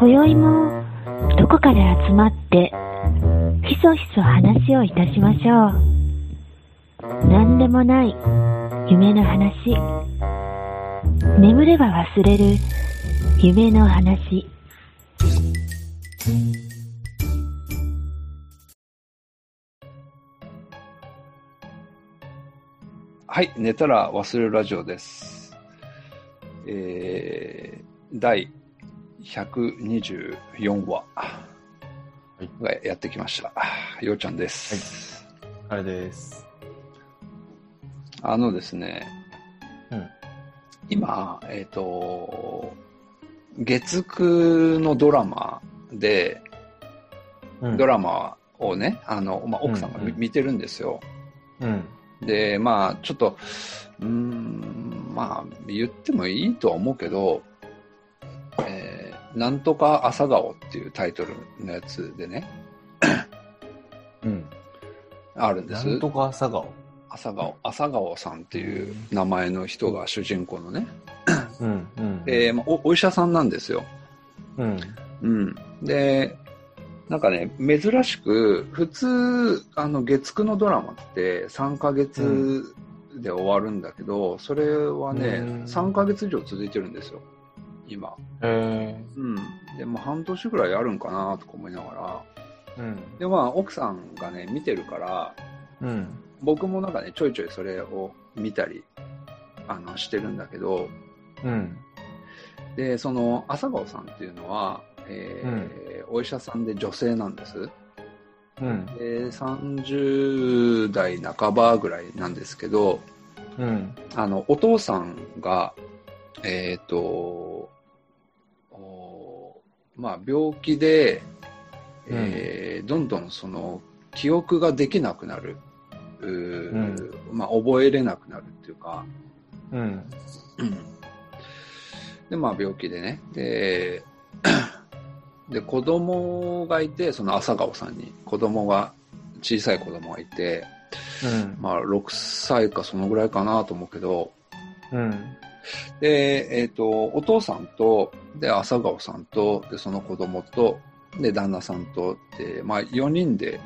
今宵もどこかで集まってひそひそ話をいたしましょう。何でもない夢の話。眠れば忘れる夢の話。はい、寝たら忘れるラジオです。えー、第124話いがやってきました。ようちゃんです。あれです。あのですね、うん。今、えっ、と、月9のドラマで、うん、ドラマをね、あの、まあ、奥さんが見,、うんうん見てるんですよ。うん。で、まあ、ちょっと、うーん、まあ、言ってもいいとは思うけど、えーなんとか朝顔っていうタイトルのやつでね、うん。あるんです。なんとか朝顔。朝顔、朝顔さんっていう名前の人が主人公のね、うん。うん。で、まあ、おお医者さんなんですよ。うん。うん。で、なんかね、珍しく、普通、あの、月9のドラマって3ヶ月で終わるんだけど、それはね、うん3ヶ月以上続いてるんですよ。今。へうん。で、も半年ぐらいあるんかなとか思いながら。え。うん。で、まあ、奥さんがね、見てるから、うん。僕もなんかね、ちょいちょいそれを見たり、あの、してるんだけど、うん。で、その、朝顔さんっていうのは、えーお医者さんで女性なんです。うん。で、30代半ばぐらいなんですけど、うん。あの、お父さんが、えっ、と、おまあ、病気で、えーどんどんその、記憶ができなくなる。うーうんまあ、覚えれなくなるっていうか、うん。うんで、まあ、病気でね。で、で、子供がいて、その朝顔さんに、子供が、小さい子供がいて、うん。まあ、6歳かそのぐらいかなと思うけど、うん。で、えっ、と、お父さんと、で、朝顔さんと、で、その子供と、で、旦那さんと、で、まあ、4人で、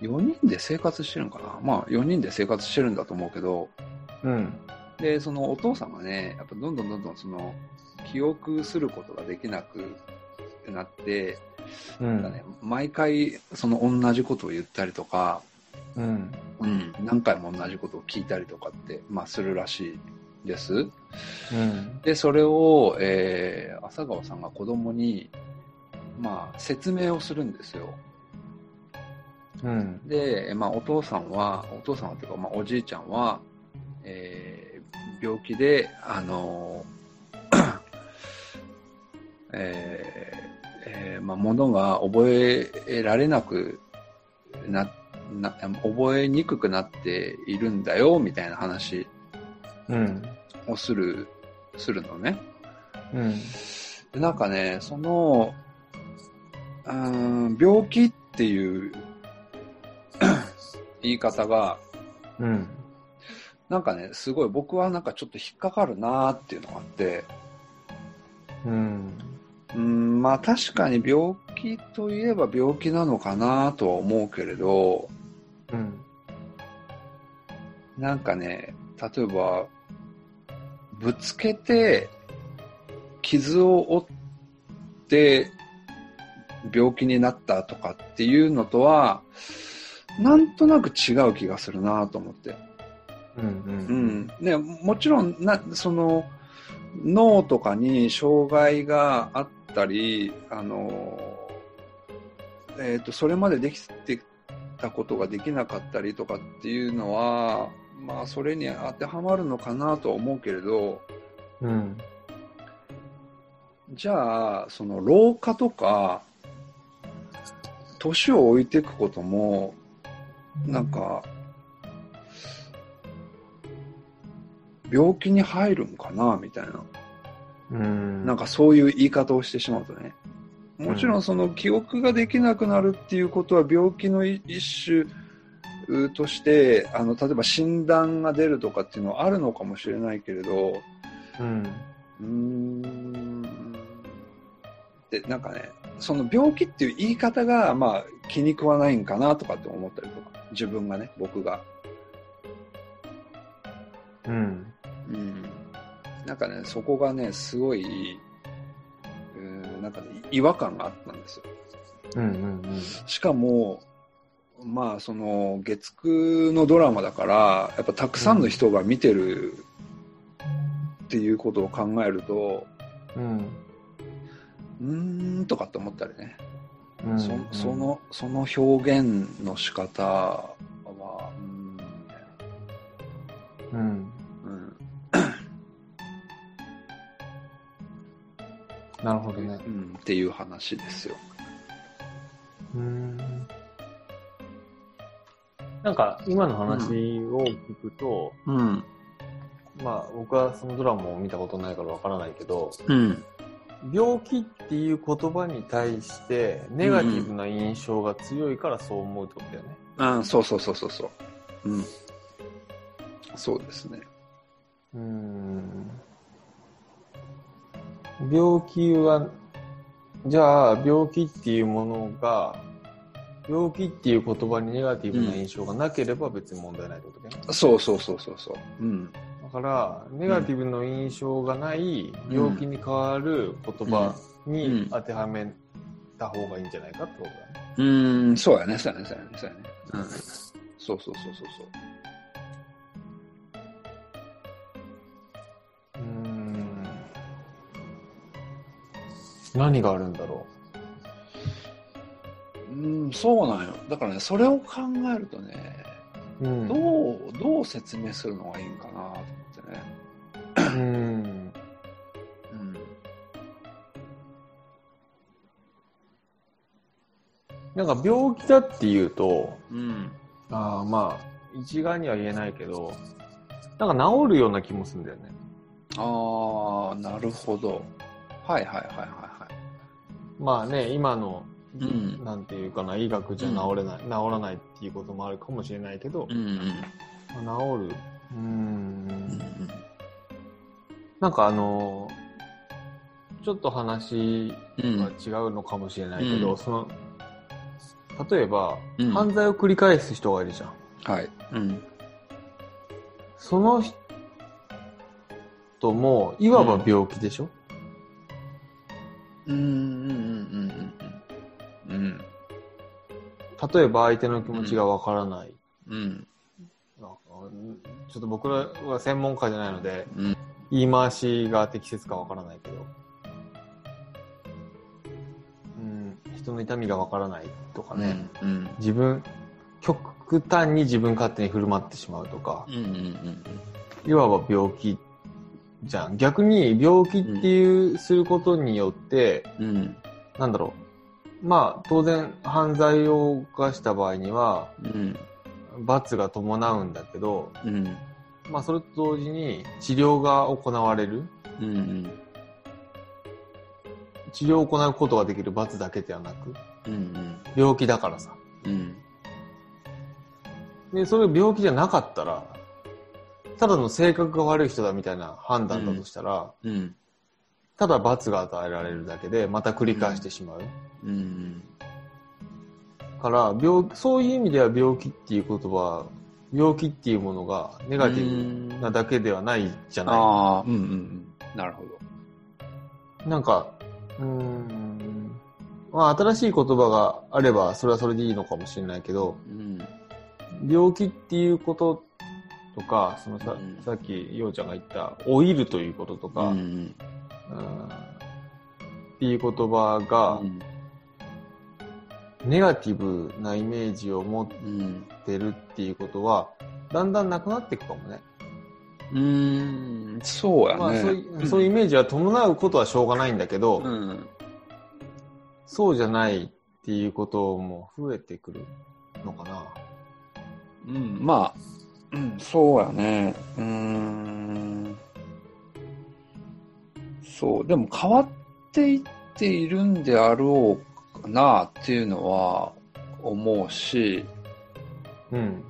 4人で生活してるのかな？まあ、4人で生活してるんだと思うけど、うん。で、そのお父さんがね、やっぱどんどんどんどんその、記憶することができなくなって、うん。なんかね、毎回、その同じことを言ったりとか、うん。うん、何回も同じことを聞いたりとかって、まあ、するらしいです。うん。で、それを、えー、朝顔さんが子供に、まあ、説明をするんですよ。うん。で、まあ、お父さんは、お父さんはというか、まあ、おじいちゃんは、えー病気で、あのー えーえーまあ、ものが覚えられなくな、な、覚えにくくなっているんだよ、みたいな話うん。をする、するのね。うん。でなん。かね、その、うん、病気っていう言い方が、うん。なん。かね、すごい僕はなん。かちょっと引っかかるなーっていうのがあって、うん。うん、まあ確かに病気といえば病気なのかなとは思うけれど、うん。なん。かね、例えば、ぶつけて、傷を負って、病気になったとかっていうのとは、なんとなく違う気がするなと思って。うん。うん。ね、もちろん、な、その、脳とかに障害があったり、あの、えっ、と、それまでできてたことができなかったりとかっていうのは、まあ、それに当てはまるのかなとは思うけれど、うん。じゃあ、その老化とか、年を置いていくことも、なんか、病気に入るんかなみたいな。うん。なんかそういう言い方をしてしまうとね。もちろんその記憶ができなくなるっていうことは病気の一種として、あの、例えば診断が出るとかっていうのはあるのかもしれないけれど、うん。うーんってなんかね、その病気っていう言い方が、まあ、気に食わないんかなとかって思ったりとか、自分がね、僕が。うん。うん。なんかね、そこがね、すごい、うん、なんかね、違和感があったんですよ。うんうんしかも、まあ、その、月9のドラマだから、やっぱたくさんの人が見てるっていうことを考えると、うん。うーんとかって思ったりね。うん。そそ、の、その表現の仕方は、うーん、みたいうん。な。うん。なるほどね。うん、っていう話ですよ。うん。なんか、今の話を聞くと、うん。まあ、僕はそのドラマを見たことないからわからないけど、うん。病気っていう言葉に対して、ネガティブな印象が強いからそう思うってことだよね。あそうそうそうそうそう。うん。そうですね。うん。病気は、じゃあ、病気っていうものが、病気っていう言葉にネガティブな印象がなければ別に問題ないってことだよね。そうそうそうそうそう。うん。だから、ネガティブの印象がない病気に変わる言葉に当てはめた方がいいんじゃないかってことだね。うーん、そうやね、そうやね、そうやね、そうやね。うん。そうそうそうそうそう。うーん。何があるんだろうん、そうなんよ。だからね、それを考えるとね、う。うん。どう、どう説明するのがいいんかなと思ってね。うん。うん。なんか病気だっていうと、うん。ああまあ、一概には言えないけど、なんか治るような気もするんだよね。ああ、なるほど。はいはいはいはいはい。まあね、今の、うんなんていうかな、医学じゃ治れない、治らないっていうこともあるかもしれないけど、うんうん。まあ治る。うんん。なんかあの、ちょっと話うん。が違うのかもしれないけど、うんその、例えば、うん犯罪を繰り返す人がいるじゃん。はい。うん。その人も、いわば病気でしょ、うんうんうんうんうん。うん。例えば相手の気持ちがわからない。うん。ちょっと僕らは専門家じゃないので、うん言い回しが適切かわからないけど、うん、人の痛みがわからないとかね、うん。自分、極端に自分勝手に振る舞ってしまうとか、うんうんうんいわば病気じゃん。逆に病気っていう、することによって、うん。うん。なんだろう。まあ、当然、犯罪を犯した場合には、うん。罰が伴うんだけど、うん。まあ、それと同時に治療が行われる。うん。治療を行うことができる罰だけではなく、うん。病気だからさ。うん。で、それ病気じゃなかったら、ただの性格が悪い人だみたいな判断だとしたら、うん。ただ罰が与えられるだけで、また繰り返してしまう。うん。から、病、そういう意味では病気っていう言葉、病気っていうものがネガティブなだけではないじゃなああ、うんうんうん。なるほど。い。なんか、うーん、まあ新しい言葉があればそれはそれでいいのかもしれないけど、うん。病気っていうこととか、そのさ,、うんさっきようちゃんが言った老いるということとか、ううんん。っていう言葉がネガティブなイメージを持っうん。てるっていうことは、だんだんなくなっていくかもね。うん。そうやね。まあそういう、そういうイメージは伴うことはしょうがないんだけど、うん。そうじゃないっていうことも増えてくるのかな。うん。まあ、うん、そうやね。うーん。そう。でも変わっていっているんであろうかなっていうのは思うし、うん。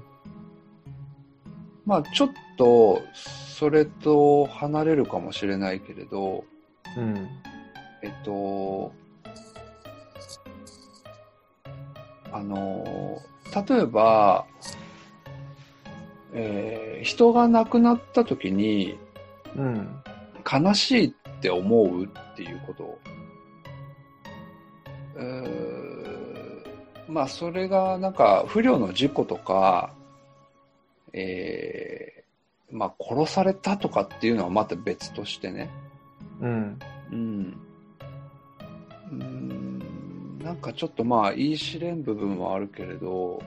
まあちょっとそれと離れるかもしれないけれど、うん。えっと、あの、例えば、えー人が亡くなった時にうん。悲しいって思うっていうこと。まあ、それがなんか不慮の事故とか、えーまあ、殺されたとかっていうのはまた別としてね。うん。うん。うーんなんかちょっとまあ言い知れん部分はあるけれど、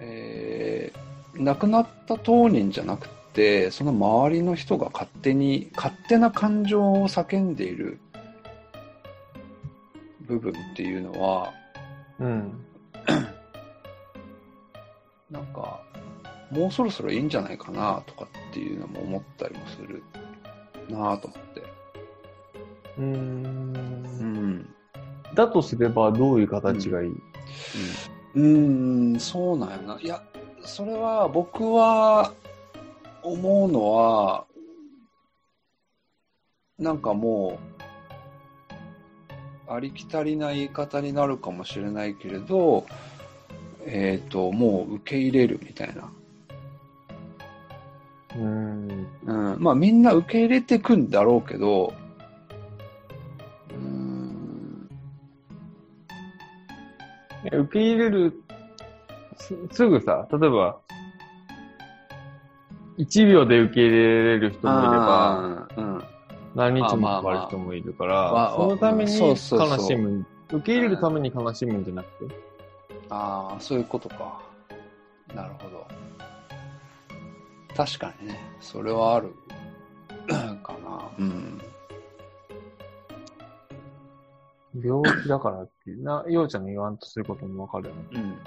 えー亡くなった当人じゃなくて、その周りの人が勝手に、勝手な感情を叫んでいる部分っていうのは、うん。なんか、もうそろそろいいんじゃないかなとかっていうのも思ったりもするなぁと思って。うー。うんん。だとすればどういう形がいい、うーん、そうなんやな。いや、それは僕は思うのは、なんかもう、ありきたりな言い方になるかもしれないけれど、えっ、と、もう受け入れるみたいな。うん。うん、まあみんな受け入れてくんだろうけど、うーん、受け入れる、すすぐさ、例えば、1秒で受け入れれる人もいれば、うん、何日もかかる人もいるから、まあまあそのために悲そうそうしむ。受け入れるために悲しむんじゃなくて。ああ、そういうことか。なるほど。確かにね、それはある かな。うん。病気だからっていう、な、ようちゃんの言わんとすることもわかるよね。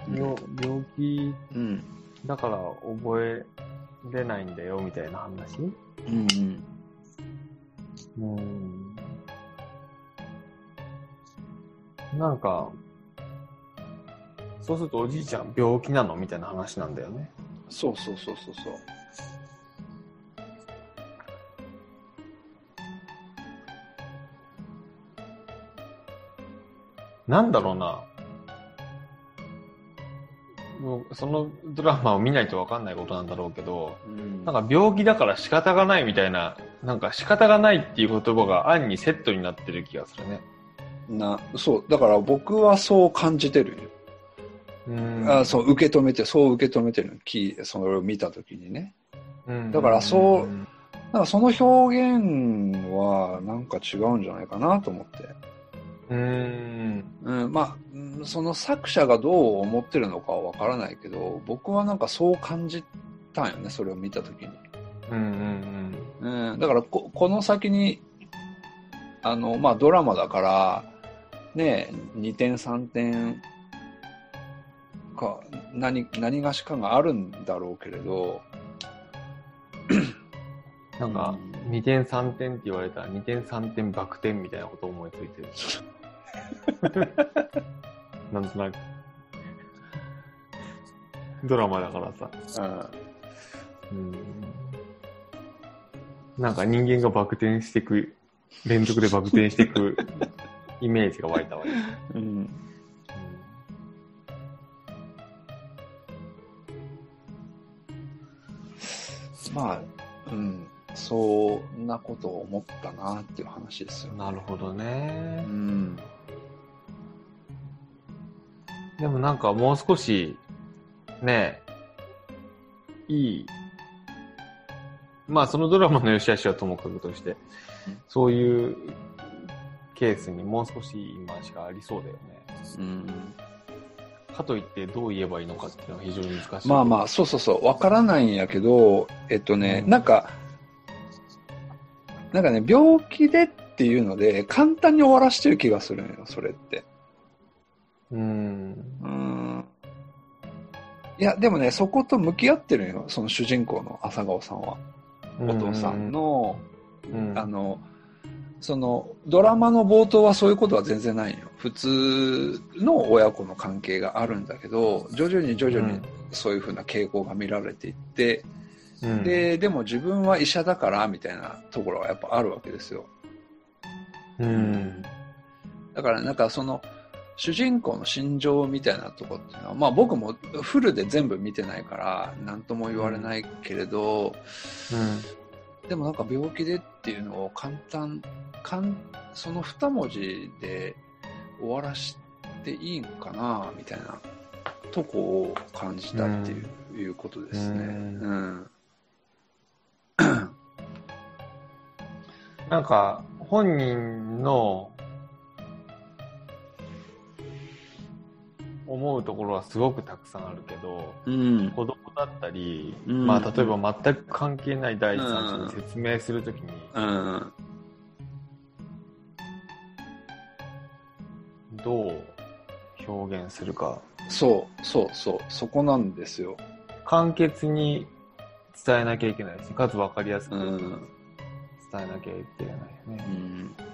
うん。病病気うん。だから覚えれないんだよ、みたいな話？うん。うん。なんか、そうするとおじいちゃん病気なの？みたいな話なんだよね。そうそうそうそうそう。なんだろうな。もうそのドラマを見ないとわかんないことなんだろうけど、うんなんか病気だから仕方がないみたいな、なんか仕方がないっていう言葉が暗にセットになってる気がするね。な、そう、だから僕はそう感じてるよ。うんあそう、受け止めて、そう受け止めてるきそれを見たときにね。うんだからそうなんかその表現はなんか違うんじゃないかなと思って。うん。うん、まあ、うんその作者がどう思ってるのかはわからないけど、僕はなんかそう感じたんよね、それを見たときに。うんうんうん、だからこ、この先に、あの、まあドラマだから、ね、2点3点か、何、何がしかがあるんだろうけれど、なんか、2点3点って言われたら2点3点バク転みたいなことを思いついてる。なんとなく。ドラマだからさ。うん、うん。なんか人間がバク転していく、連続でバク転していく イメージが湧いたわけ。うん、まあ、うん、そんなことを思ったなっていう話ですよ。なるほどねう。ん、でもなんかもう少し、ねえ、いい、まあそのドラマの良し悪しはともかくとしてうん、そういうケースにもう少し今しかありそうだよね。うんかといってどう言えばいいのかっていうのは非常に難しい。まあまあ、そうそうそう、わからないんやけど、えっとね、うんなんか、なんかね、病気でっていうので、簡単に終わらしてる気がするのよ、それって。うん。うん。いや、でもね、そこと向き合ってるよ、その主人公の朝顔さんは。お父さんの、うん、あの、その、ドラマの冒頭はそういうことは全然ないよ。普通の親子の関係があるんだけど、徐々に徐々にそういうふうな傾向が見られていって、うん、で、でも自分は医者だから、みたいなところはやっぱあるわけですよ。うん。だからなんかその、主人公の心情みたいなとこっていうのは、まあ僕もフルで全部見てないから、なんとも言われないけれど、でもなんか病気でっていうのを簡単、かんその二文字で終わらしていいんかな、みたいなとこを感じたっていう,、いうことですね。うんうん。なんか、本人の思うところはすごくたくさんあるけど、うん。子供だったり、うんまあ例えば全く関係ない第三者に説明するときに、うん。どう表現するか、そう、そう、そう、そこなんですよ。簡潔に伝えなきゃいけないし、かつ分かりやすく伝うん。えなきゃいけないようね。ん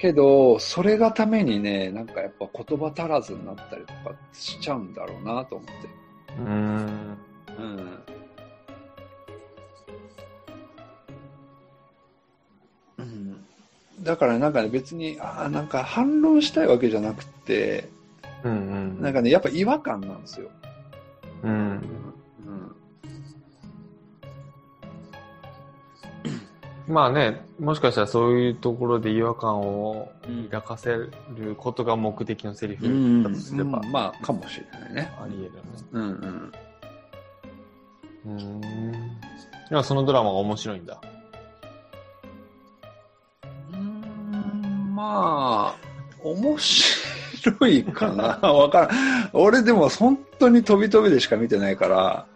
けど、それがためにね、なんかやっぱ言葉足らずになったりとかしちゃうんだろうなと思って。うーん。うん。うん、だからなんかね、別に、ああ、なんか反論したいわけじゃなくて、うんうん。なんかね、やっぱ違和感なんですよ。うん。まあね、もしかしたらそういうところで違和感をうん抱かせることが目的のセリフうん、だとすれば、うんまあ、かもしれないね。あり得るよね。うんうん。うーん。そのドラマが面白いんだ。うーんまあ、面白いかな わからん。俺でも本当に飛び飛びでしか見てないから、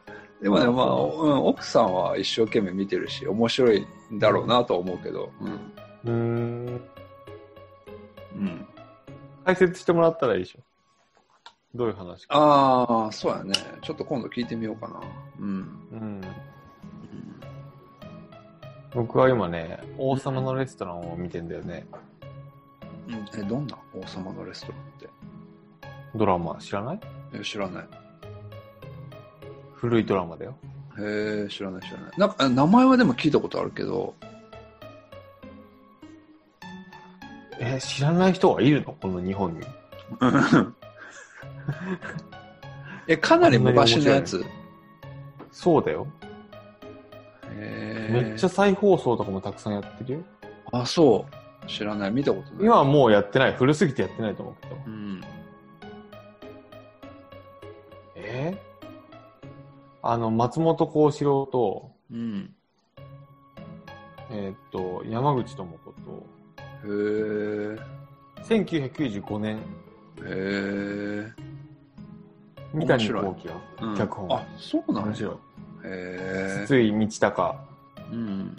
でもね、まあ、うん、奥さんは一生懸命見てるし、面白いんだろうなとは思うけど、うん。うーん。うん。解説してもらったらいいでしょ。どういう話か。ああ、そうやね。ちょっと今度聞いてみようかな。うん。うん。僕は今ね、王様のレストランを見てんだよね。うん、え、どんな？王様のレストランってドラマ知らない？え知らない。古いドラマだよ。へえ、知らない知らない。なんか、あ名前はでも聞いたことあるけど、え、知らない人がいるの？この日本に。え、かなり昔のやつ？そうだよ。へめっちゃ再放送とかもたくさんやってるよ。あ、そう。知らない。見たことない。今はもうやってない。古すぎてやってないと思うけど。うん。あの、松本幸四郎と、うん。えーっと、山口智子と、へえ。1995年、へえ。三谷幸喜うんが脚本。あ、そうなの面白い。へえ。筒井道隆、うん。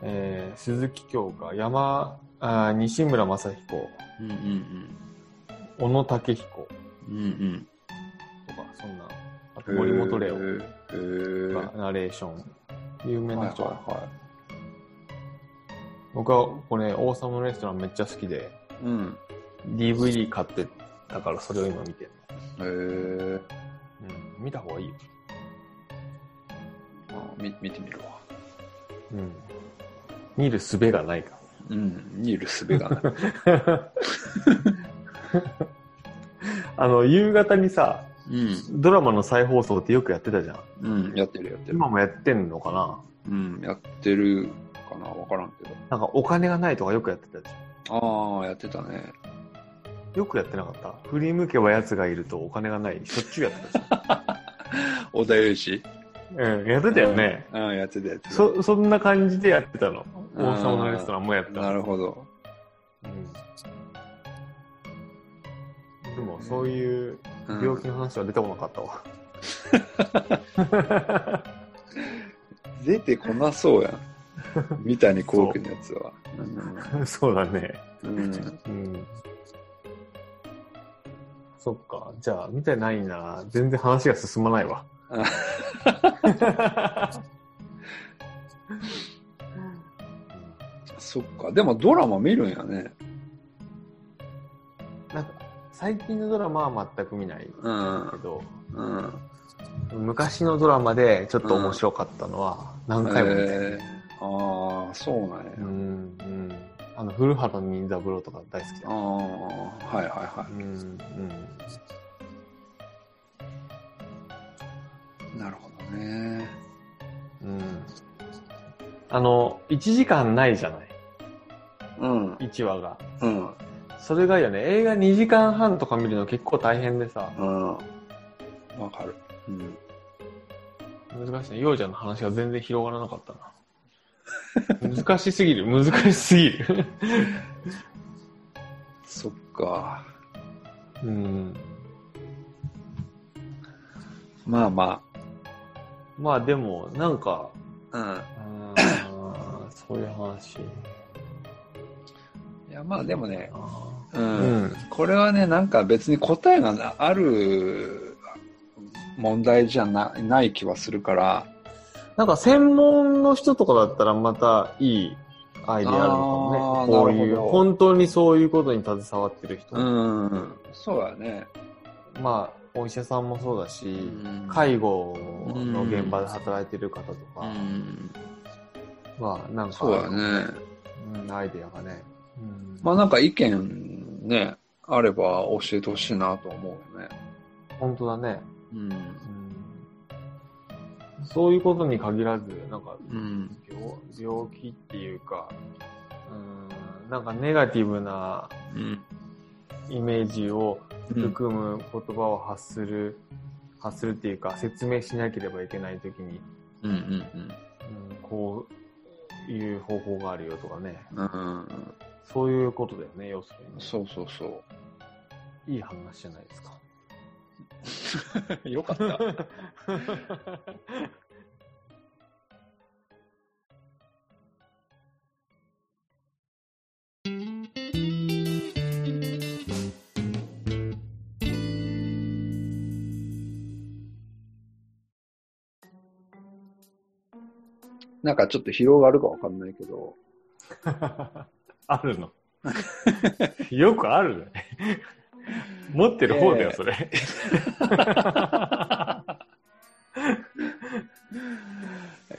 えー鈴木京香、山、あー西村雅彦、うんうん小野武彦うん。うんうん。とか、そんな、あと森本レオへえ。がナレーション、有名はいな人、はいは僕はこれ、王様のレストランめっちゃ好きで、い。うん。DVD 買ってたからそれを今見てる。へえ。うん、見た方がいいよ。あ見見てみるわ。うん。見る術がないかうん。見る術がない。ら。あの、夕方にさ、うん。ドラマの再放送ってよくやってたじゃん。うん。やってるやってる。今もやってんのかな？うん。やってるかなわからんけど。なんかお金がないとかよくやってたじゃああ、やってたね。ん。よくやってなかった？振り向けば奴がいるとお金がない。しょっちゅうやってたじ小田裕二ゃん。うん、やってたよね。うん、やってたやってた。そ、そんな感じでやってたの。王様のレストランもやってたの。なるほど。うん。でも、そういううん病気の話は出てこなかったわ。出てこなそうやん。三谷幸喜のやつは。そうだね。うん。うんうん。そっか。じゃあ、見てないな。全然話が進まないわ。そっか。でもドラマ見るんやね。最近のドラマは全く見ないけうん。ど、うん。昔のドラマでちょっと面白かったのは何回も見てる。えーああ、そうなんや。うん、うん。あの、古畑任三郎とか大好きだああ、はいはいはうん、うん。い。なるほどね。うん。あの、1時間ないじゃない？うん。?1 話が。うん。それがいいよね。映画2時間半とか見るの結構大変でさ、うん。わかる。うん。難しいね。ようちゃんの話が全然広がらなかったな。難しすぎる。難しすぎる。そっか。うん。まあままあでも、なんか、あ。うん。うーんそういう話。いや、まあでもね、う。うんん。これはね、なんか別に答えがある問題じゃなない気はするから、なんか専門の人とかだったらまたいいアイデアあるのかもね。こういう、本当にそういうことに携わってる人。うん。そうだね。まあ、お医者さんもそうだし、ん介護の現場で働いてる方とうかん。は、なんか、そうだね。うん、アイデアがね。うんまあなんか意見ね、あれば教えてほしいなと思うよね。本当だね。うん。うんそういうことに限らず、なんかうん。病、病気っていうか、うん、なんかネガティブなうん。イメージをうん。含む言葉を発する、発するっていうか、説明しなければいけないときに、うん。うん。うん、こういう方法があるよとかね。うん。うん。そういうことだよね、要するに。そうそうそいい話じゃないですか。う。よかった。なんかちょっと広がるかわかんないけど、あるの。よくあるね。持ってる方だよ、ええそれ。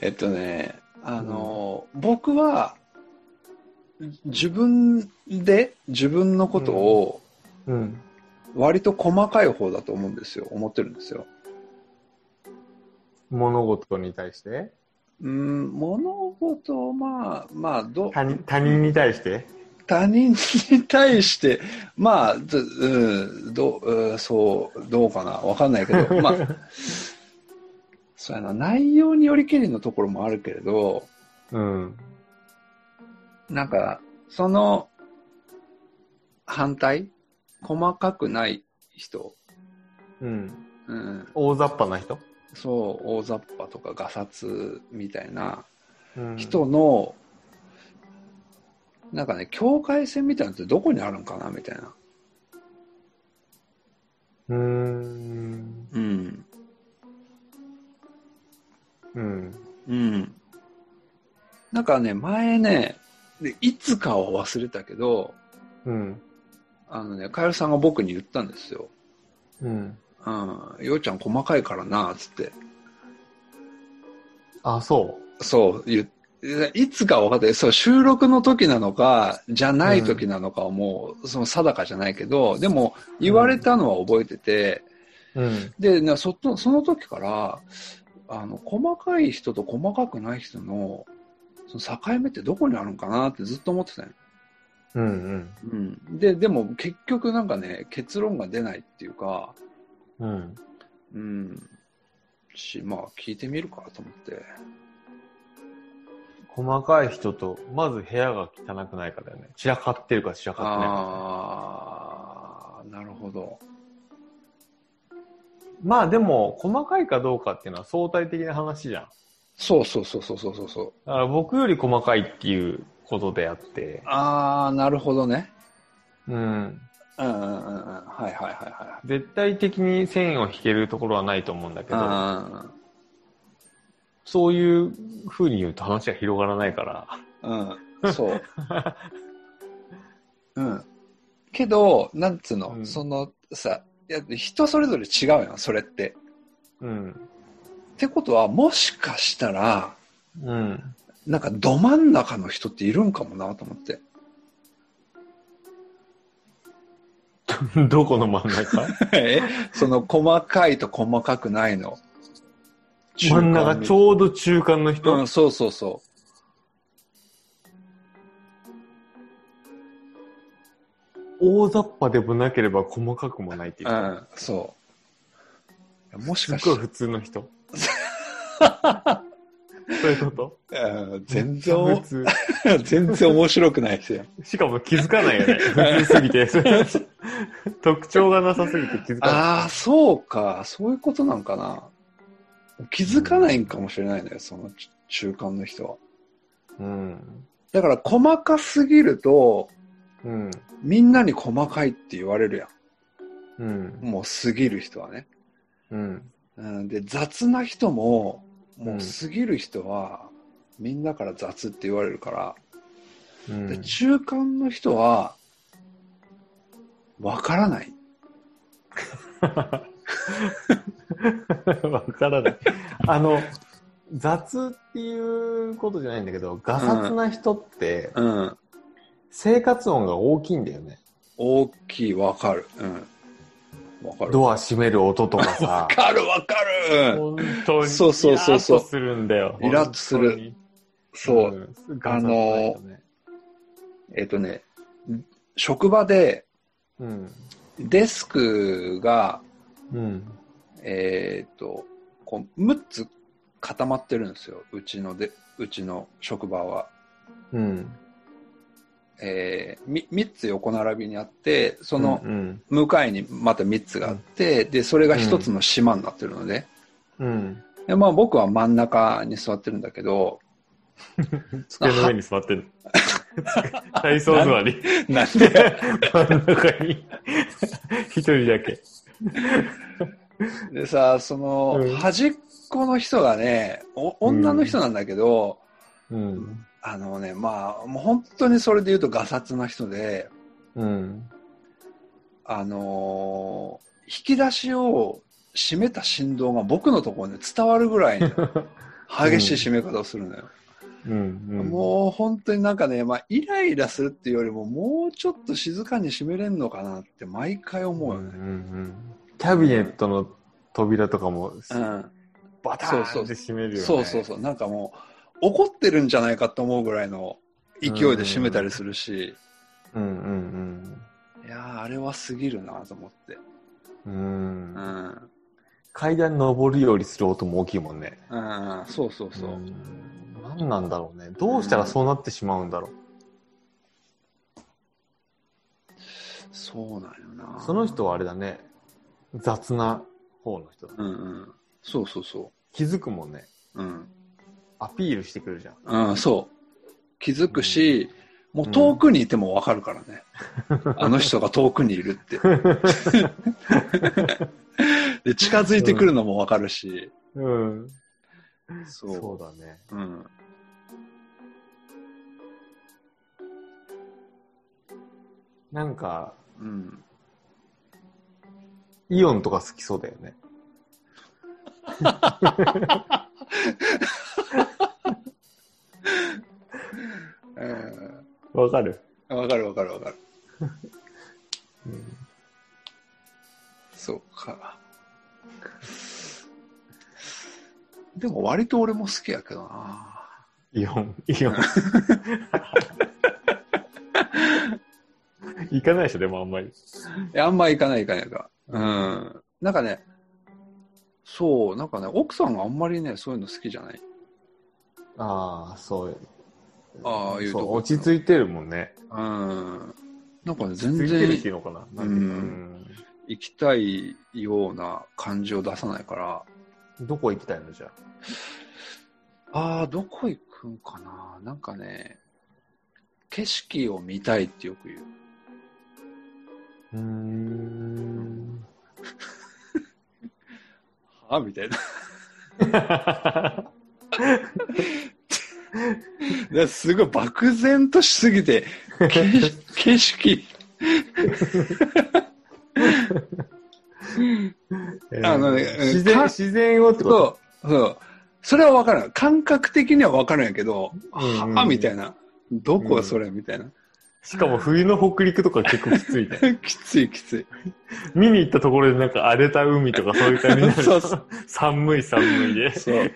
えっとね、あの、僕は、自分で自分のことをうん。割と細かい方だと思うんですよ。思ってるんですよ。物事に対してうん、物事を、まあ、まあ、ど、他人他人に対して？他人に対して、まあ、ずうん、どう、うんそう、どうかな？わかんないけど、まあ、そうやな、内容によりけりのところもあるけれど、うん。なんか、その反対？細かくない人、うん。うん、大雑把な人？そう、大雑把とかガサツみたいなうん人の、なんかね、境界線みたいなのってどこにあるんかなみたいな。うーん。うん。うん。うん。なんかね、前ね、でいつかは忘れたけど、うん。あのね、カエルさんが僕に言ったんですよ。うん。うん、ようちゃん細かいからな、つって。あ、そそう、言っいつか分かって、そう、収録の時なのか、じゃない時なのかはもう、その定かじゃないけど、でも、言われたのは覚えてて、う。うん。で、なそとその時から、あの、細かい人と細かくない人の、その境目ってどこにあるんかなってずっと思ってたよ。うんうん。うん。で、でも結局なんかね、結論が出ないっていうか、うん。うん。し、まあ、聞いてみるかと思って。細かい人と、まず部屋が汚くないかだよね。散らかってるか散らかってないか。あー、なるほど。まあでも、細かいかどうかっていうのは相対的な話じゃん。そうそうそうそうそうそうそう。だから僕より細かいっていうことであって、あー、なるほどね。うん。うんうんうんうん。はいはいはいはい。絶対的に線を引けるところはないと思うんだけど、あそういう風に言うと話が広がらないから。ーうん、そう。うん。けど、なんつうの、うんそのさ、いや人それぞれ違うよ、それって。うん。ってことは、もしかしたら、うん。なんかど真ん中の人っているんかもなと思って。どこの真ん中？えその細かいと細かくないの？真ん中ちょうど中間の人、うん、そうそうそ大雑把でもなければ細かくもないっていうう。ん、そう。もしかして、ごい普通の人。そういうこと？うん全然。全然面白くないですよ。しかも気づかないよね。普通すぎて。特徴がなさすぎて気づかない。ああ、そうか。そういうことなんかな。気づかないんかもしれないのよ、そのち中間の人は。うん。だから細かすぎると、うん。みんなに細かいって言われるやうんん。。もう過ぎる人はね。うん。うん、で、雑な人も、もううん過ぎる人は、みんなから雑って言われるから、うんで中間の人は、わからない。わからない。あの、雑っていうことじゃないんだけど、ガサツな人って、うん。生活音が大きいんだよね。大きい、わかる。うん。わかる。ドア閉める音とかわさ。かるわかる。本当に。そうそうそうそうイラッとするんだよ。イラッとする。そう。ん。ガサツな人ねえっ、とね、職場でうん。デスクが、うん。えっ、と、こう、6つ固まってるんですよ。うちので、うちの職場は。うん。えー、み3つ横並びにあって、そのうん。向かいにまた3つがあって、で、それが1つの島になってるので、うん。でまあ僕は真ん中に座ってるんだけど、机の上に座ってる。体操座り。なんで、真ん中に。一人だけ。でさ、その、うん端っこの人がね、お女の人なんだけど、うん。あのね、まあ、もう本当にそれで言うとガサツな人で、うん。あのー引き出しを閉めた振動が僕のところに伝わるぐらいの激しい閉め方をするのよ。うん。もう本当になんかね、まあ、イライラするっていうよりも、もうちょっと静かに閉めれんのかなって毎回思うよね。うんうんキャビネットの扉とかも、うん。バターンって閉めるよね。そうそうそう。なんかもう、怒ってるんじゃないかと思うぐらいの勢いで閉めたりするし、うんうんいやー、あれは過ぎるなと思って。うん。う。うんん。階段登るよりする音も大きいもんね。うん、そうそうそう。ん何なんだろうね。どうしたらそうなってしまうんだろそうなんよな。う。その人はあれだね。雑な方の人だ。うんうん。そうそうそ気づくもんね。う。うん。アピールしてくるじゃん。うん、そう。気づくし、もう遠くにいてもわかるからね。あの人が遠くにいるって。で、近づいてくるのもわかるし。うん。そう。そうだね。うん。なんか、うん。イオンとか好きそうだよね。うんわかる、わかるわかるわかる。うん、そうか。でも割と俺も好きやけどな。イオン、イオン。行かないでしょ、でもあんまり。いや、あんま行かない行かないか。うん。なんかね、そう、なんかね、奥さんがあんまりね、そういうの好きじゃない。ああ、そう。ああいうとこ落ち着いてるもんね。うん。なんかね、全然のかな。行きたいような感じを出さないから、うんどこ行きたいのじゃあ？ああ、どこ行くんかな。なんかね、景色を見たいってよく言う。うーん。はみたいな。ですごい漠然としすぎて、景景色、あのね自然、か自然をってこそう、そう。それは分からん。感覚的には分かるんやけど、うんはみたいな。どこそれみたいな。しかも冬の北陸とか結構きついね。きついきつい。見に行ったところでなんか荒れた海とかそういう感じになる。そうそう寒い寒いで。そう。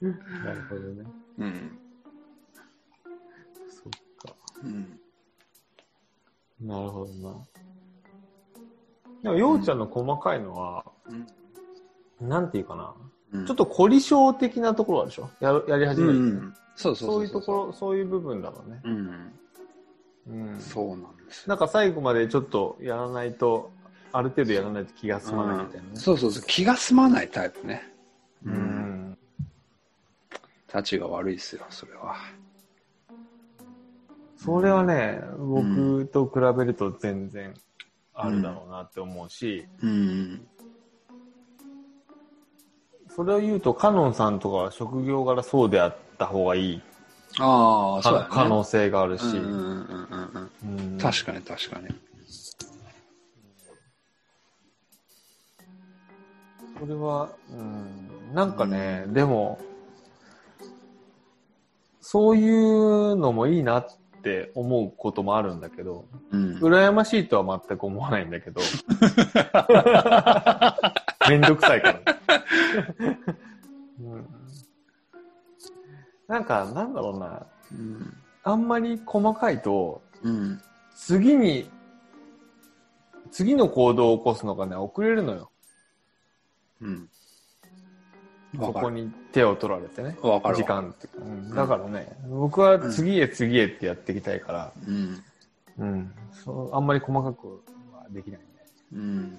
なるほどね。うん。そっか。うん。なるほどな。でも、ようちゃんの細かいのは、なんていうかな。うんちょっと凝り性的なところあるでしょ？やるやり始めるとね、うん。そうそうそういうところ、そういう部分だろうね。ろ。うん。うん。そうなんですよ。なんか最後までちょっとやらないと、ある程度やらないと気が済まないみたいなね。そうそうそう。気が済まないタイプね。う。ん。たちが悪いですよ、それは。それはね、ん僕と比べると全然あるだろうなって思うし、うん。それを言うと、カノンさんとかは職業柄そうであった方がいいああ、そうだね。可能性があるし、うんうんうんうんうん。うん確かに確かに。それは、うん、なんかね、でも、そういうのもいいなって思うこともあるんだけど、うん。羨ましいとは全く思わないんだけど、めんどくさいから、うん。なんか、なんだろうな、うん。あんまり細かいと、うん。次に、次の行動を起こすのがね、遅れるのよ。うん。そ。こに手を取られてね。わかる。時。間ってうんだからね、僕は次へ次へってやっていきたいから、うん。うん、そうあんまり細かくはできないね。うん。うん、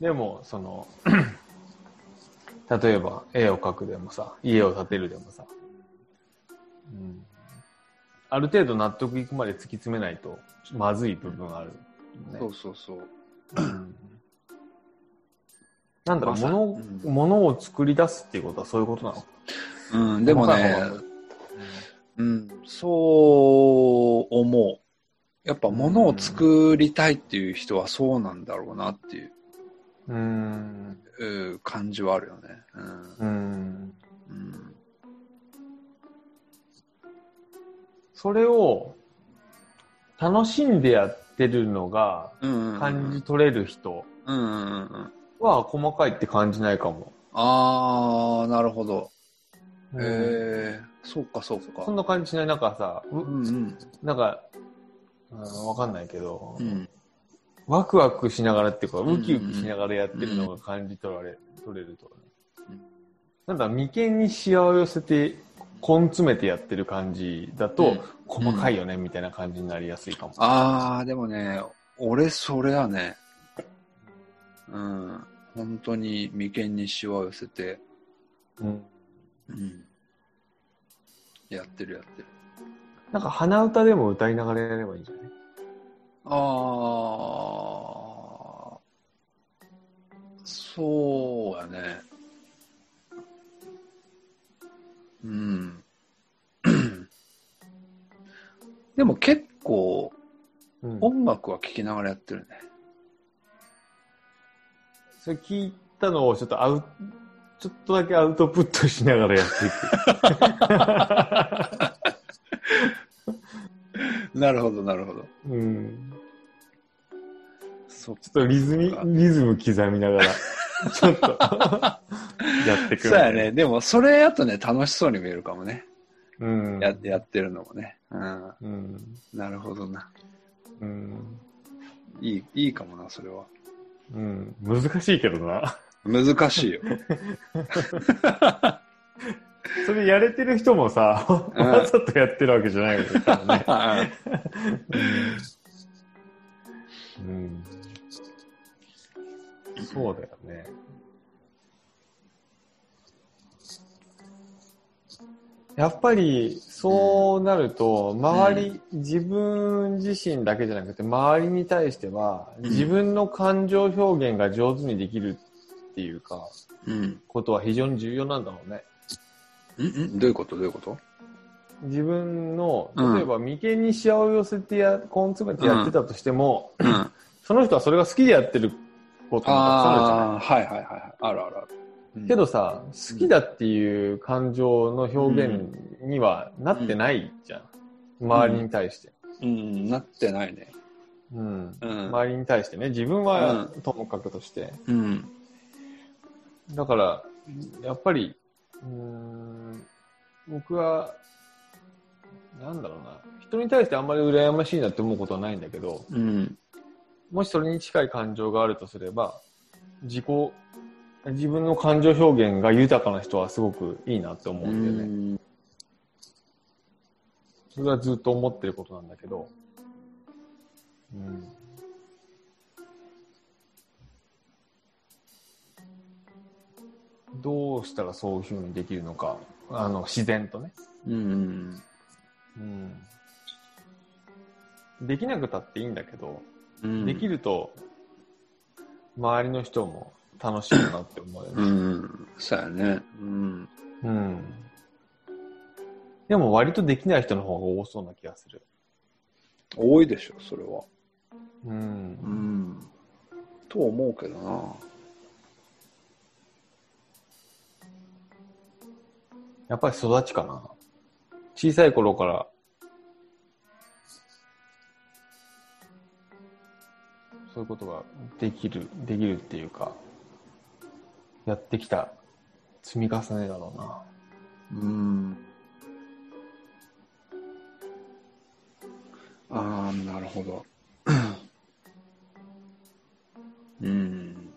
でも、その、例えば絵を描くでもさ、家を建てるでもさ、うん、ある程度納得いくまで突き詰めないとまずい部分ある、ね。そうそうそう。うんなんだろう、物を、うん。物を作り出すっていうことはそういうことなの？うん、でもね、うん、そう思う。やっぱ物を作りたいっていう人はそうなんだろうなっていう。うん。うん感じはあるよね。うん。うん。うんそれを楽しんでやってるのが感じ取れる人。うんうん。うん。うん。は細かいって感じないかも。あー、なるほど。うんへえ、そうかそうか。そんな感じしないなんかさ、ううんうん。なんか、うんわかんないけど、うん。ワクワクしながらっていうか、ウキウキしながらやってるのが感じ取られ、取れるとねうん。なんだ、眉間にシワを寄せて、根詰めてやってる感じだと、うん細かいよね、みたいな感じになりやすいかも。あー、でもね、俺それはね、うん、本当に眉間にシワを寄せて、うんうん。やってるやってる。なんか鼻歌でも歌いながらやればいいんじゃない？あー、そうやね。うん。でも結構うん音楽は聴きながらやってるね。聞いたのをちょっとアウちょっとだけアウトプットしながらやっていく。なるほど、なるほど。うん。そっちょっとリズミ、リズム刻みながら、ちょっと、やってくる。そうやね。。でも、それやとね、楽しそうに見えるかもね。うん。ややってるのもね。うん。うん。なるほどな。うん。いい、いいかもな、それは。うん。難しいけどな。難しいよ。それやれてる人もさ、うんわざとやってるわけじゃないからね。うん。そうだよね。やっぱり、そうなると、周り、自分自身だけじゃなくて、周りに対しては、ん自分の感情表現が上手にできるっていうか、うん。ことは非常に重要なんだろうね。うんうんどういうこと？どういうこと？自分の、うん例えば眉間にシワを寄せてや、根詰めてやってたとしても、うん。その人はそれが好きでやってることもたくさんあるじゃないああ、はいはいはいはい。あるあるある。うんけどさ、好きだっていう感情の表現にはなってないじゃん。周りに対して。うん、なってないね。うん。うん。周りに対してね、自分はともかくとして。うん。だから、やっぱり、うーん、僕は、なんだろうな、人に対してあんまり羨ましいなって思うことはないんだけど、うん。もしそれに近い感情があるとすれば、自己、自分の感情表現が豊かな人はすごくいいなって思うんだよね。うんそれはずっと思ってることなんだけど、うん。どうしたらそういうふうにできるのか、あの、自然とね。うん。うん。できなくたっていいんだけど、うん。できると、周りの人も楽しいなって思うようね。ん。そうやね。うん。うん。でも割とできない人の方が多そうな気がする。多いでしょ、それは。う。うんん。と思うけどな。やっぱり育ちかな。小さい頃から、そういうことができる、できるっていうか、やってきた積み重ねだろうな。うん。ああ、なるほど。うん。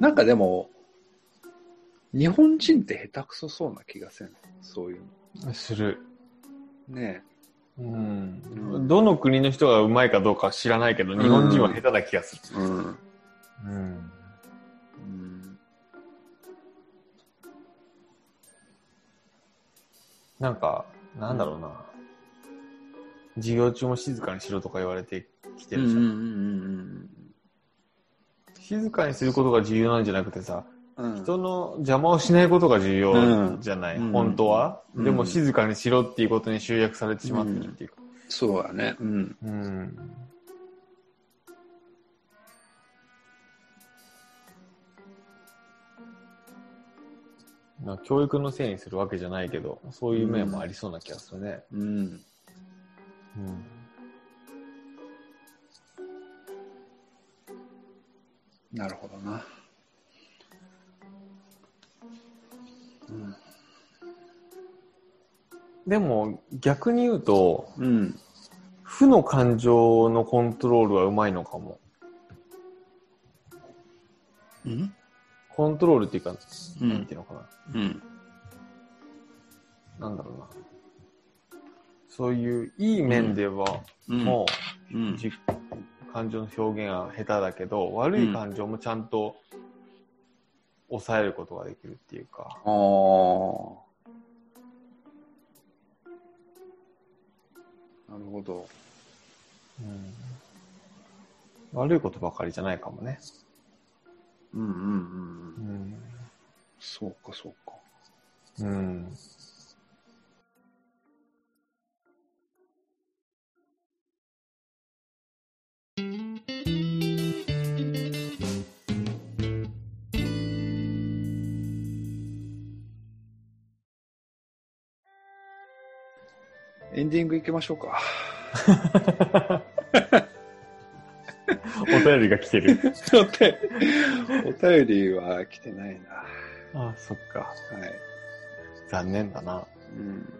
なんかでも、日本人って下手くそそうな気がせん？そういうする。の。ねうんうんどの国の人がうまいかどうかは知らないけど、日本人は下手な気がすえ。うん。る。うん。うん。なんか、なんだろうな。授業中も静かにしろとか言われてきてるじゃん。うんうん静かにすることが重要なんじゃなくてさ、うんうん。人の邪魔をしないことが重要じゃない、うん本当は、うんでも静かにしろっていうことに集約されてしまってるっていうか。そうだね。うん。うん。まあ教育のせいにするわけじゃないけど、そういう面もありそうな気がするね。うん。うん。なるほどな。うん。でも、逆に言うと、うん。負の感情のコントロールはうまいのかも。うん？コントロールっていうか、うんなんていうのかな。うん。なんだろうな。そういういい面では、うんもう、うん。じ感情の表現は下手だけど、悪い感情もちゃんと抑えることができるっていうか。ああ。なるほど。うん、悪いことばかりじゃないかもね。うんうんうん。うん。そうかそうか。うん。エンディング行きましょうか。お便りが来てる。お便りは来てないな。あそっか。はい。残念だな。うん。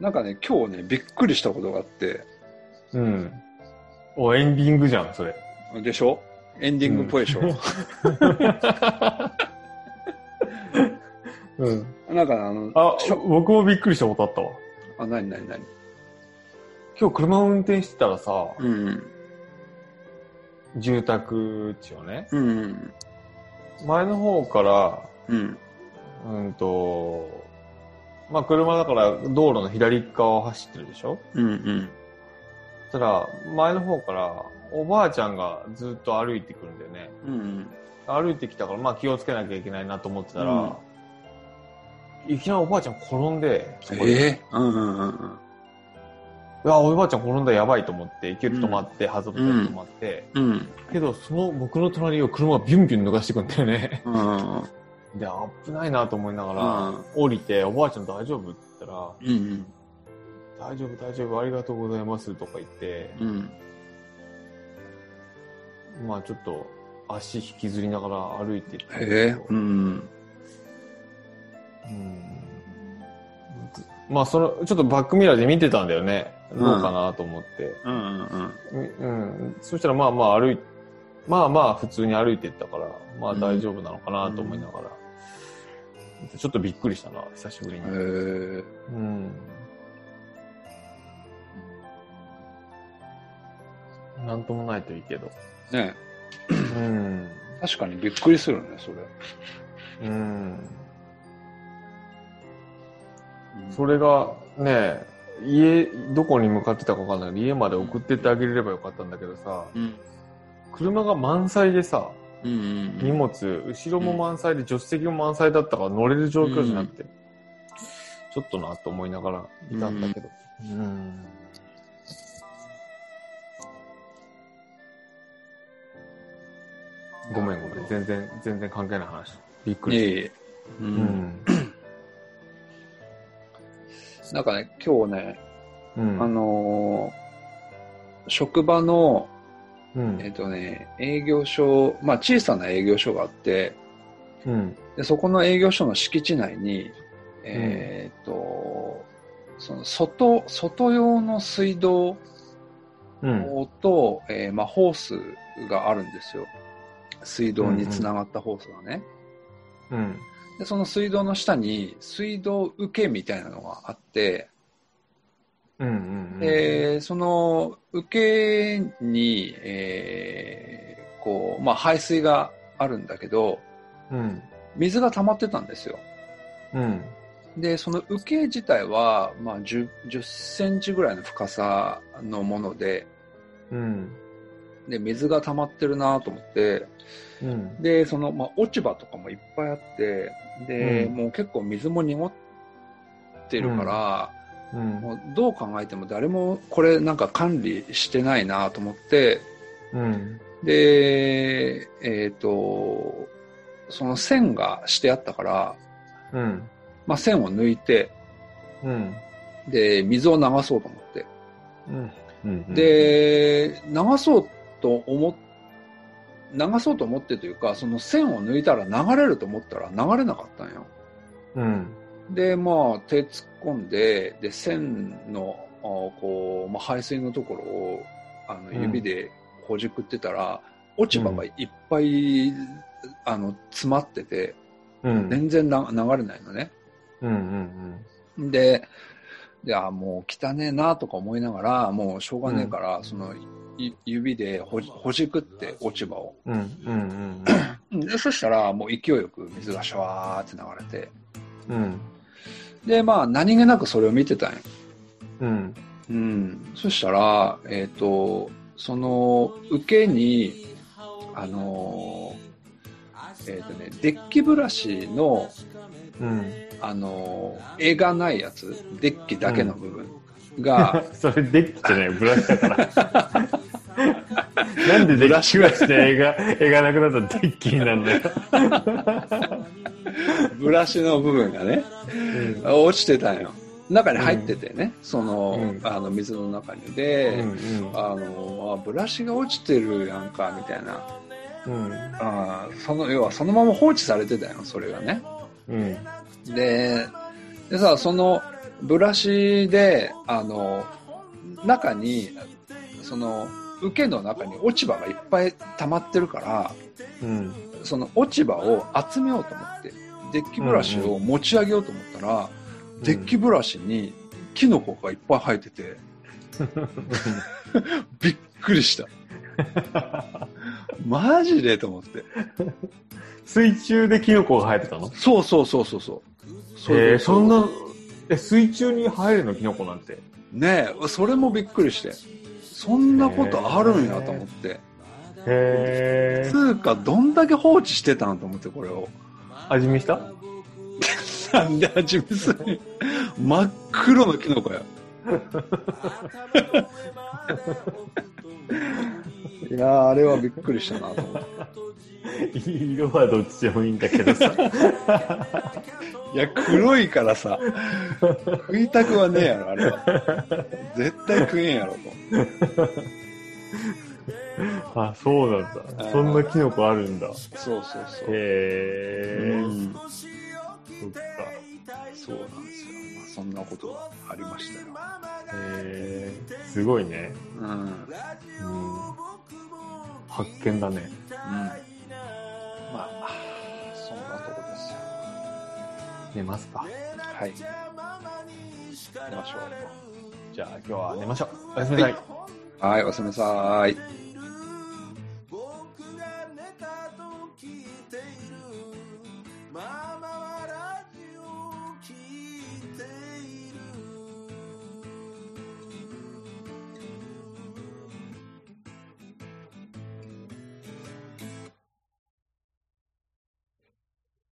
なんかね、今日ね、びっくりしたことがあって、うん。お、エンディングじゃん、それ。でしょ？エンディングっぽいでしょ、うん。なんかあの、あ僕もびっくりしたことあったわ。あ、なになになに？今日車を運転してたらさ、うん。住宅地をね、うん。前の方から、うん。うんと、まあ車だから道路の左側を走ってるでしょ？うん。うん。そしたら、前の方からおばあちゃんがずっと歩いてくるんだよね。うん。歩いてきたから、まあ気をつけなきゃいけないなと思ってたら、いきなりおばあちゃん転んで、そこでええうんうんうんうん。うわ、おばあちゃん転んだやばいと思って、勢いで止まって、ハザードで止まって、うん。けど、その僕の隣を車がビュンビュン抜かしてくんだよね。うん。で、危ないなと思いながら、うん降りて、おばあちゃん大丈夫って言ったら、うん。大丈夫、大丈夫、ありがとうございますとか言って、うん。まあちょっと足引きずりながら歩いていったんだけどへえ。うん。うんまあその、ちょっとバックミラーで見てたんだよね。どうかなと思って。うん。うん。うん。そしたらまあまあ歩い、まあまあ普通に歩いてったから、まあ大丈夫なのかなと思いながら、ちょっとびっくりしたな、久しぶりに。へえ。うん。なんともないといいけど。ねうん。確かにびっくりするね、それ。うん。それがね、家、どこに向かってたかわかんないけど、家まで送ってってあげれればよかったんだけどさ、うん。車が満載でさ、うん。うん。荷物、後ろも満載で、助手席も満載だったから乗れる状況じゃなくて、ちょっとなと思いながらいたんだけど。うん。ごめんごめん。全然、全然関係ない話。びっくりしいえいえ。う。た。うんん。なんかね、今日ね、うん。あのー職場の、うんえっ、とね、営業所、まあ小さな営業所があって、うん。でそこの営業所の敷地内に、えっ、と、その外、外用の水道うん。と、えーまあ、ホースがあるんですよ。水道につながったホースがね。うん。で、その水道の下に水道受けみたいなのがあって、うん。うん。で、その受けに、えーこう、まあ、排水があるんだけど、うん。水が溜まってたんですよ。うん。で、その受け自体は、まあ10、10センチぐらいの深さのもので、うん。で、水が溜まってるなと思って、うん。で、その、まあ、落ち葉とかもいっぱいあって、で、うんもう結構水も濁ってるから、うん。もうどう考えても誰もこれなんか管理してないなと思って、うん。で、えっ、と、その線がしてあったから、うん。まあ、線を抜いて、うん。で、水を流そうと思って。うん。うん、で、流そうと思っ、流そうと思ってというか、その線を抜いたら流れると思ったら流れなかったんよ。うん。で、まあ、手突っ込んで、で、線の、あこう、まあ、排水のところを、あの、うん指でほじくってたら、落ち葉がいっぱい、あの、詰まってて、うん。全然な流れないのね。うん。うん。で、で、あ、もう汚ねえなとか思いながら、もうしょうがねえから、その、い指でほじほじくって落ち葉を。うん。うん。うん。でそしたら、もう勢いよく水がシャワーって流れて。うん。で、まあ、何気なくそれを見てたんよ。うん。うん。そしたら、えっ、と、その、受けに、あのー、えっ、とね、デッキブラシの、うん。あのー、絵がないやつ、デッキだけの部分が、それデッキじゃない、ブラシだから。なんでデッキブラシで絵が、絵がなくなったらデッキになるんだよ。ブラシの部分がね、落ちてたんよ。中に入っててね、その、うんあの、水の中に。で、うん。うん。あの、あブラシが落ちてるやんか、みたいな。うん。あーその、要はそのまま放置されてたよ、それがね。うん。で、でさ、その、ブラシで、あの、中に、その、受けの中に落ち葉がいっぱい溜まってるから、うん。その落ち葉を集めようと思って、デッキブラシを持ち上げようと思ったら、デッキブラシにキノコがいっぱい生えてて、びっくりした。マジでと思って。水中でキノコが生えてたの？そうそうそうそうそう。そうえー、そんな、え、水中に生えるのキノコなんて。ねえ、それもびっくりして。そんなことあるんやと思って。へつうか、どんだけ放置してたんと思って、これを。味見した？なんで味見する真っ黒のキノコや。いやー、あれはびっくりしたなと思って。色はどっちでもいいんだけどさ。いや、黒いからさ、食いたくはねえやろ、あれは。絶対食えんやろと。あ、そうなんだ。そんなキノコあるんだ。そうそうそう。へー。うんそっか。そうなんですよ。まあ、そんなことがありましたよ。へー。すごいね。うん。うん。発見だね。うん。まあ、そんなとこですよ。寝ますか。はい。寝ましょう。じゃあ今日は寝ましょう。おやすみなさい。はい、おやすみなさい。僕が寝たと聞いている。